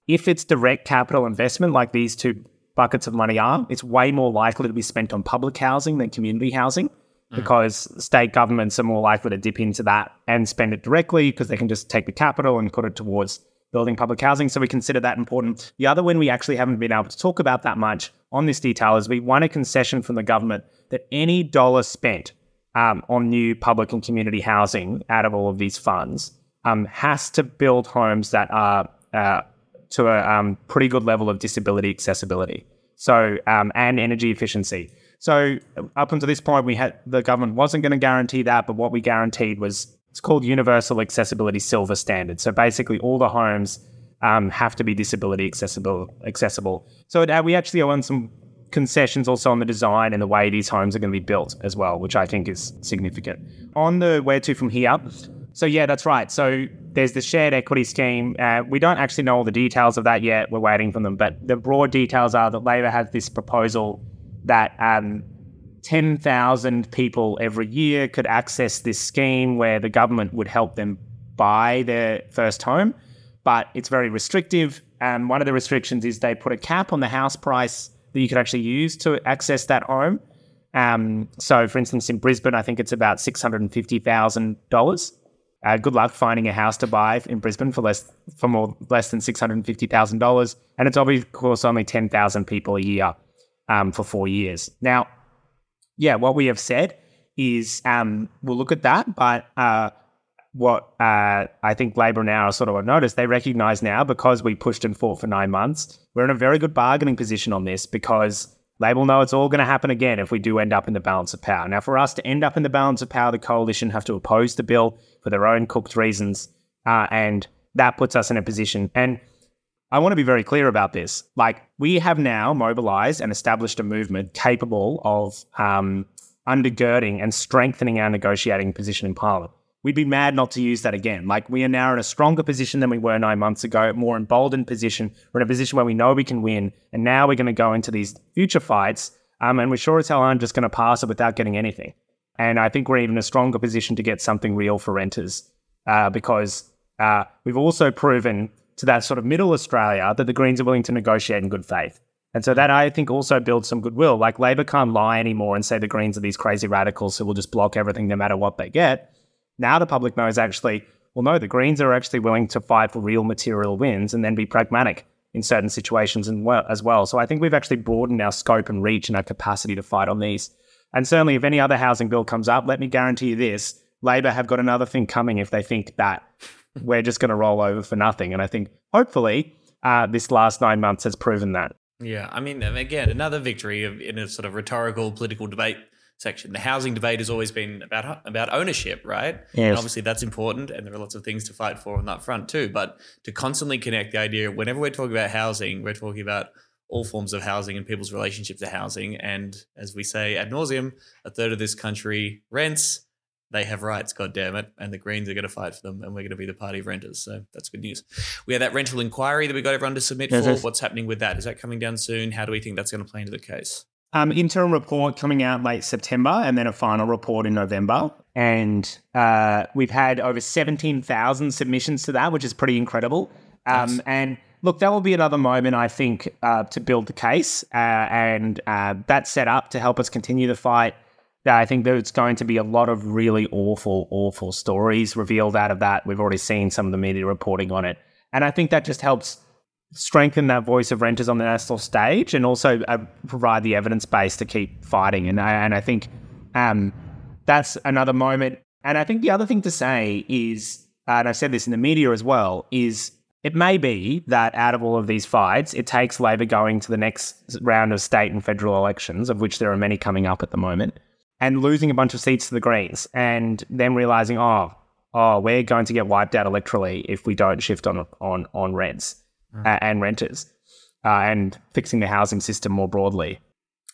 if it's direct capital investment, like these two buckets of money are, it's way more likely to be spent on public housing than community housing because state governments are more likely to dip into that and spend it directly because they can just take the capital and put it towards building public housing. So we consider that important. The other one we actually haven't been able to talk about that much on this detail is we won a concession from the government that any dollar spent um, on new public and community housing out of all of these funds um, has to build homes that are uh, to a um, pretty good level of disability accessibility. So um, and energy efficiency. So up until this point, we had the government wasn't going to guarantee that, but what we guaranteed was it's called Universal Accessibility Silver Standard. So basically, all the homes um, have to be disability accessible. Accessible. So it, uh, we actually own some concessions also on the design and the way these homes are going to be built as well, which I think is significant. On the where to from here. So yeah, that's right. So there's the shared equity scheme. Uh, we don't actually know all the details of that yet. We're waiting for them, but the broad details are that Labor has this proposal that um, 10,000 people every year could access this scheme where the government would help them buy their first home, but it's very restrictive. And one of the restrictions is they put a cap on the house price that you could actually use to access that home. Um, so, for instance, in Brisbane, I think it's about $650,000. Uh, good luck finding a house to buy in Brisbane for less for more less than six hundred and fifty thousand dollars, and it's obviously, of course, only ten thousand people a year um, for four years. Now, yeah, what we have said is um, we'll look at that, but uh, what uh, I think Labor now are sort of on notice, they recognise now because we pushed and fought for nine months, we're in a very good bargaining position on this because Labor know it's all going to happen again if we do end up in the balance of power. Now, for us to end up in the balance of power, the coalition have to oppose the bill for their own cooked reasons, uh, and that puts us in a position. And I want to be very clear about this. Like, we have now mobilized and established a movement capable of um, undergirding and strengthening our negotiating position in Parliament. We'd be mad not to use that again. Like, we are now in a stronger position than we were nine months ago, more emboldened position. We're in a position where we know we can win. And now we're going to go into these future fights. Um, and we sure as hell aren't just going to pass it without getting anything. And I think we're even a stronger position to get something real for renters uh, because uh, we've also proven to that sort of middle Australia that the Greens are willing to negotiate in good faith. And so that I think also builds some goodwill. Like Labor can't lie anymore and say the Greens are these crazy radicals who will just block everything no matter what they get. Now the public knows actually, well, no, the Greens are actually willing to fight for real material wins and then be pragmatic in certain situations as well. So I think we've actually broadened our scope and reach and our capacity to fight on these. And certainly, if any other housing bill comes up, let me guarantee you this: Labor have got another thing coming if they think that we're just going to roll over for nothing. And I think hopefully uh, this last nine months has proven that. Yeah, I mean, again, another victory of, in a sort of rhetorical political debate section. The housing debate has always been about about ownership, right? Yes. And obviously that's important, and there are lots of things to fight for on that front too. But to constantly connect the idea, whenever we're talking about housing, we're talking about all forms of housing and people's relationship to housing. And as we say ad nauseum, a third of this country rents. They have rights, God damn it, and the Greens are going to fight for them, and we're going to be the party of renters. So that's good news. We had that rental inquiry that we got everyone to submit Yes, for. yes. What's happening with that? Is that coming down soon? How do we think that's going to play into the case? Um, interim report coming out late September and then a final report in November. And uh, we've had over 17,000 submissions to that, which is pretty incredible. Um, And look, that will be another moment, I think, uh, to build the case. Uh, and uh, that's set up to help us continue the fight. I think there's going to be a lot of really awful, awful stories revealed out of that. We've already seen some of the media reporting on it. And I think that just helps strengthen that voice of renters on the national stage and also uh, provide the evidence base to keep fighting. And I, and I think um, that's another moment. And I think the other thing to say is, uh, and I've said this in the media as well, is it may be that out of all of these fights, it takes Labor going to the next round of state and federal elections, of which there are many coming up at the moment, and losing a bunch of seats to the Greens, and then realizing, oh, oh, we're going to get wiped out electorally if we don't shift on on on rents uh, and renters, uh, and fixing the housing system more broadly.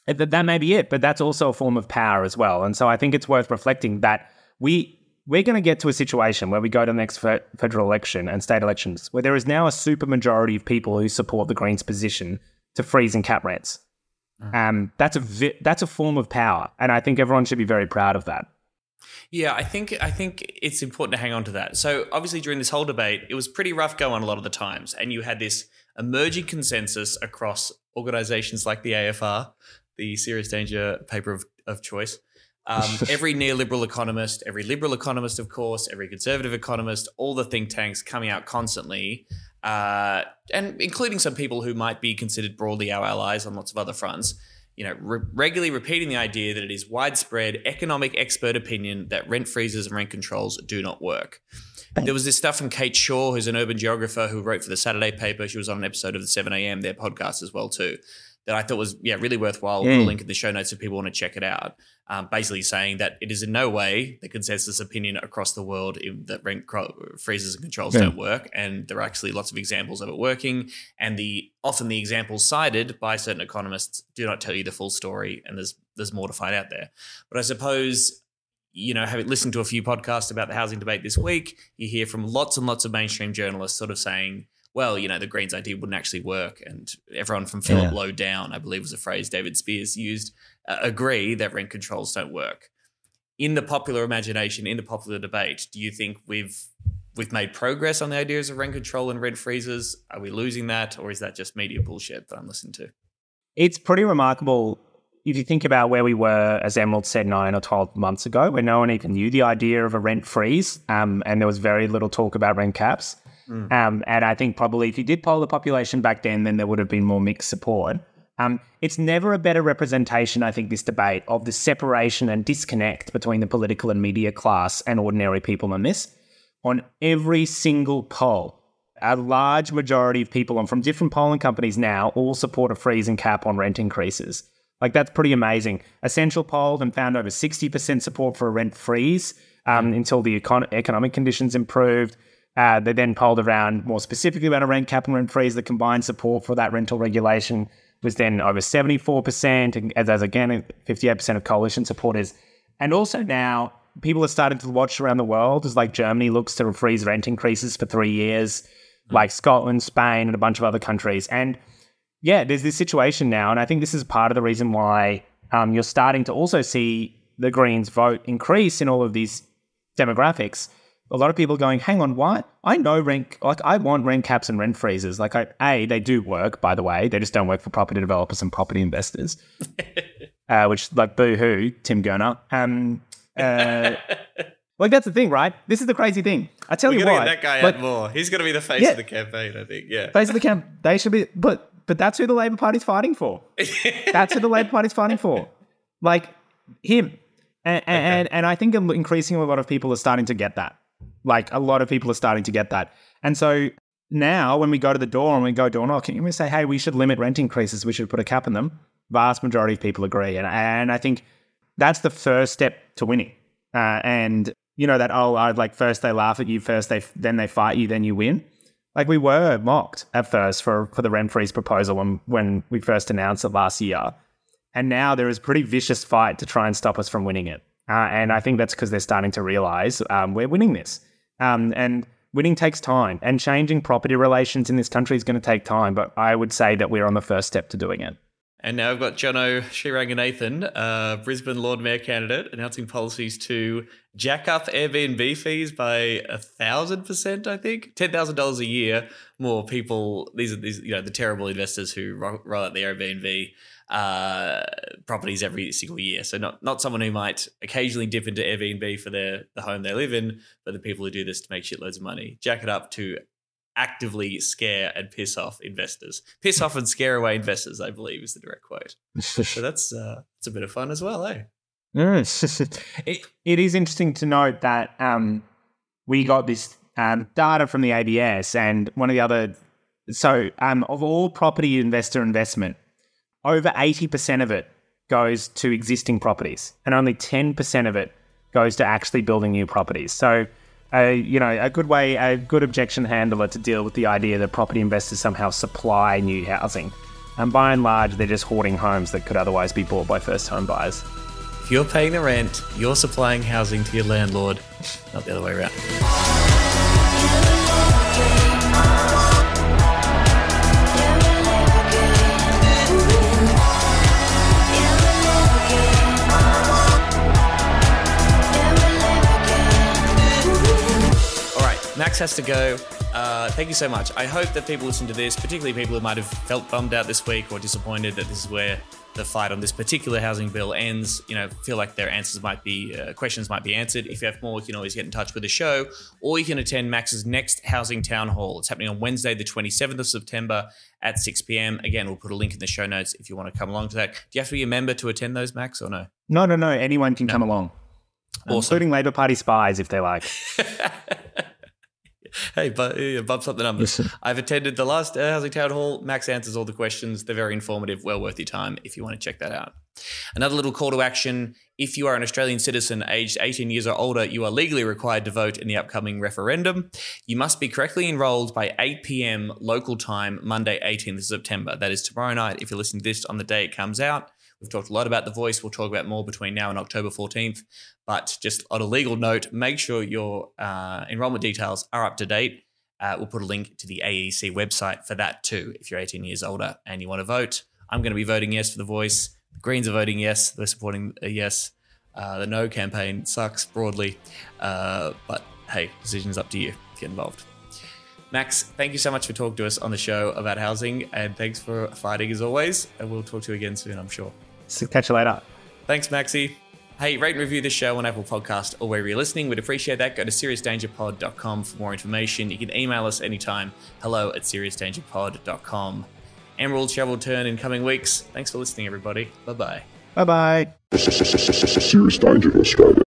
Uh, That, that may be it, but that's also a form of power as well. And so I think it's worth reflecting that we we're going to get to a situation where we go to the next fe- federal election and state elections where there is now a super majority of people who support the Greens' position to freeze and cap rents. Um, that's a vi- that's a form of power, and I think everyone should be very proud of that. Yeah, I think I think it's important to hang on to that. So obviously during this whole debate, it was pretty rough going a lot of the times, and you had this emerging consensus across organisations like the AFR, the Serious Danger paper of, of choice. Um, every neoliberal economist, every liberal economist, of course, every conservative economist, all the think tanks coming out constantly, uh, and including some people who might be considered broadly our allies on lots of other fronts you know, re- regularly repeating the idea that it is widespread economic expert opinion that rent freezes and rent controls do not work. There was this stuff from Kate Shaw, who's an urban geographer who wrote for the Saturday paper. She was on an episode of the 7 a.m., their podcast as well, too, that I thought was, yeah, really worthwhile. We'll Mm. link in the show notes if people want to check it out. Um, basically saying that it is in no way the consensus opinion across the world in- that rent cro- freezes and controls Yeah. don't work. And there are actually lots of examples of it working. And the often the examples cited by certain economists do not tell you the full story. And there's there's more to find out there. But I suppose you know, having listened to a few podcasts about the housing debate this week, you hear from lots and lots of mainstream journalists sort of saying, well, you know, the Greens idea wouldn't actually work. And everyone from Philip Yeah. Lowe down, I believe was a phrase David Speers used, uh, agree that rent controls don't work. In the popular imagination, in the popular debate, do you think we've we've made progress on the ideas of rent control and rent freezes? Are we losing that, or is that just media bullshit that I'm listening to? It's pretty remarkable if you think about where we were, as Emerald said, nine or 12 months ago, where no one even knew the idea of a rent freeze, um, and there was very little talk about rent caps. Um, and I think probably if you did poll the population back then, then there would have been more mixed support. Um, it's never a better representation, I think, this debate of the separation and disconnect between the political and media class and ordinary people on this. On every single poll, a large majority of people and from different polling companies now all support a freeze and cap on rent increases. Like that's pretty amazing. Essential polled and found over 60% support for a rent freeze um, until the econ- economic conditions improved. Uh, they then polled around more specifically about a rent cap and rent freeze. The combined support for that rental regulation was then over 74%, and as, as again, 58% of coalition supporters. And also now, people are starting to watch around the world as like Germany looks to freeze rent increases for three years, like Scotland, Spain, and a bunch of other countries. And yeah, there's this situation now, and I think this is part of the reason why um, you're starting to also see the Greens vote increase in all of these demographics. A lot of people are going, hang on, why? I know rent, like I want rent caps and rent freezes. Like, I, a they do work, by the way. They just don't work for property developers and property investors. uh, which, like, boo hoo, Tim Gurner. Um, uh, like that's the thing, right? This is the crazy thing. I tell We're you what. that guy like, out more. He's going to be the face Yeah. of the campaign, I think. Yeah. Face of the camp. They should be, but but that's who the Labor Party's fighting for. that's who the Labor Party's fighting for. Like him, and and, and I think increasingly a lot of people are starting to get that. Like a lot of people are starting to get that, and so now when we go to the door and we go door knocking, and we say, hey, we should limit rent increases. We should put a cap on them. Vast majority of people agree, and and I think that's the first step to winning. Uh, and you know that oh, like first they laugh at you, first they then they fight you, then you win. Like we were mocked at first for for the rent freeze proposal when when we first announced it last year, and now there is a pretty vicious fight to try and stop us from winning it. Uh, and I think that's because they're starting to realize um, we're winning this, um, and winning takes time, and changing property relations in this country is going to take time. But I would say that we're on the first step to doing it. And now I've got Jono Sriranganathan, uh, Brisbane Lord Mayor candidate, announcing policies to jack up Airbnb fees by a thousand percent. I think ten thousand dollars a year. More people. These are these you know the terrible investors who ro- roll out the Airbnb uh, properties every single year. So not not someone who might occasionally dip into Airbnb for their the home they live in, but the people who do this to make shitloads of money. Jack it up to actively scare and piss off investors. Piss off and scare away investors, I believe, is the direct quote. So that's uh, that's a bit of fun as well, eh? it, it is interesting to note that um, we got this um, data from the ABS, and one of the other. So, um, of all property investor investment, over 80% of it goes to existing properties, and only 10% of it goes to actually building new properties. So, uh, you know, a good way, a good objection handler to deal with the idea that property investors somehow supply new housing. And by and large, they're just hoarding homes that could otherwise be bought by first home buyers. If you're paying the rent, you're supplying housing to your landlord, not the other way around. Max has to go. Uh, thank you so much. I hope that people listen to this, particularly people who might have felt bummed out this week or disappointed that this is where the fight on this particular housing bill ends. You know, feel like their answers might be uh, questions might be answered. If you have more, you can always get in touch with the show, or you can attend Max's next housing town hall. It's happening on Wednesday, the twenty seventh of September at six pm. Again, we'll put a link in the show notes if you want to come along to that. Do you have to be a member to attend those, Max, or no? No, no, no. Anyone can come along, including Labor Party spies if they like. Hey, but yeah, bumps up the numbers. I've attended the last uh, housing town hall. Max answers all the questions. They're very informative, well worth your time if you want to check that out. Another little call to action: if you are an Australian citizen aged 18 years or older, you are legally required to vote in the upcoming referendum. You must be correctly enrolled by 8 p.m. local time, Monday, 18th of September. That is tomorrow night. If you're listening to this on the day it comes out. We've talked a lot about the voice. We'll talk about more between now and October 14th. But just on a legal note, make sure your uh, enrollment details are up to date. Uh, we'll put a link to the AEC website for that too. If you're 18 years older and you want to vote, I'm going to be voting yes for the voice. The Greens are voting yes. They're supporting a yes. Uh, the no campaign sucks broadly. Uh, but hey, decision's up to you. Get involved. Max, thank you so much for talking to us on the show about housing, and thanks for fighting as always. And we'll talk to you again soon, I'm sure. So catch you later. Thanks, Maxi. Hey, rate and review this show on Apple Podcast or wherever you're listening. We'd appreciate that. Go to seriousdangerpod.com for more information. You can email us anytime. Hello at seriousdangerpod.com. Emerald shall return in coming weeks. Thanks for listening, everybody. Bye bye. Bye bye. Serious danger Australia.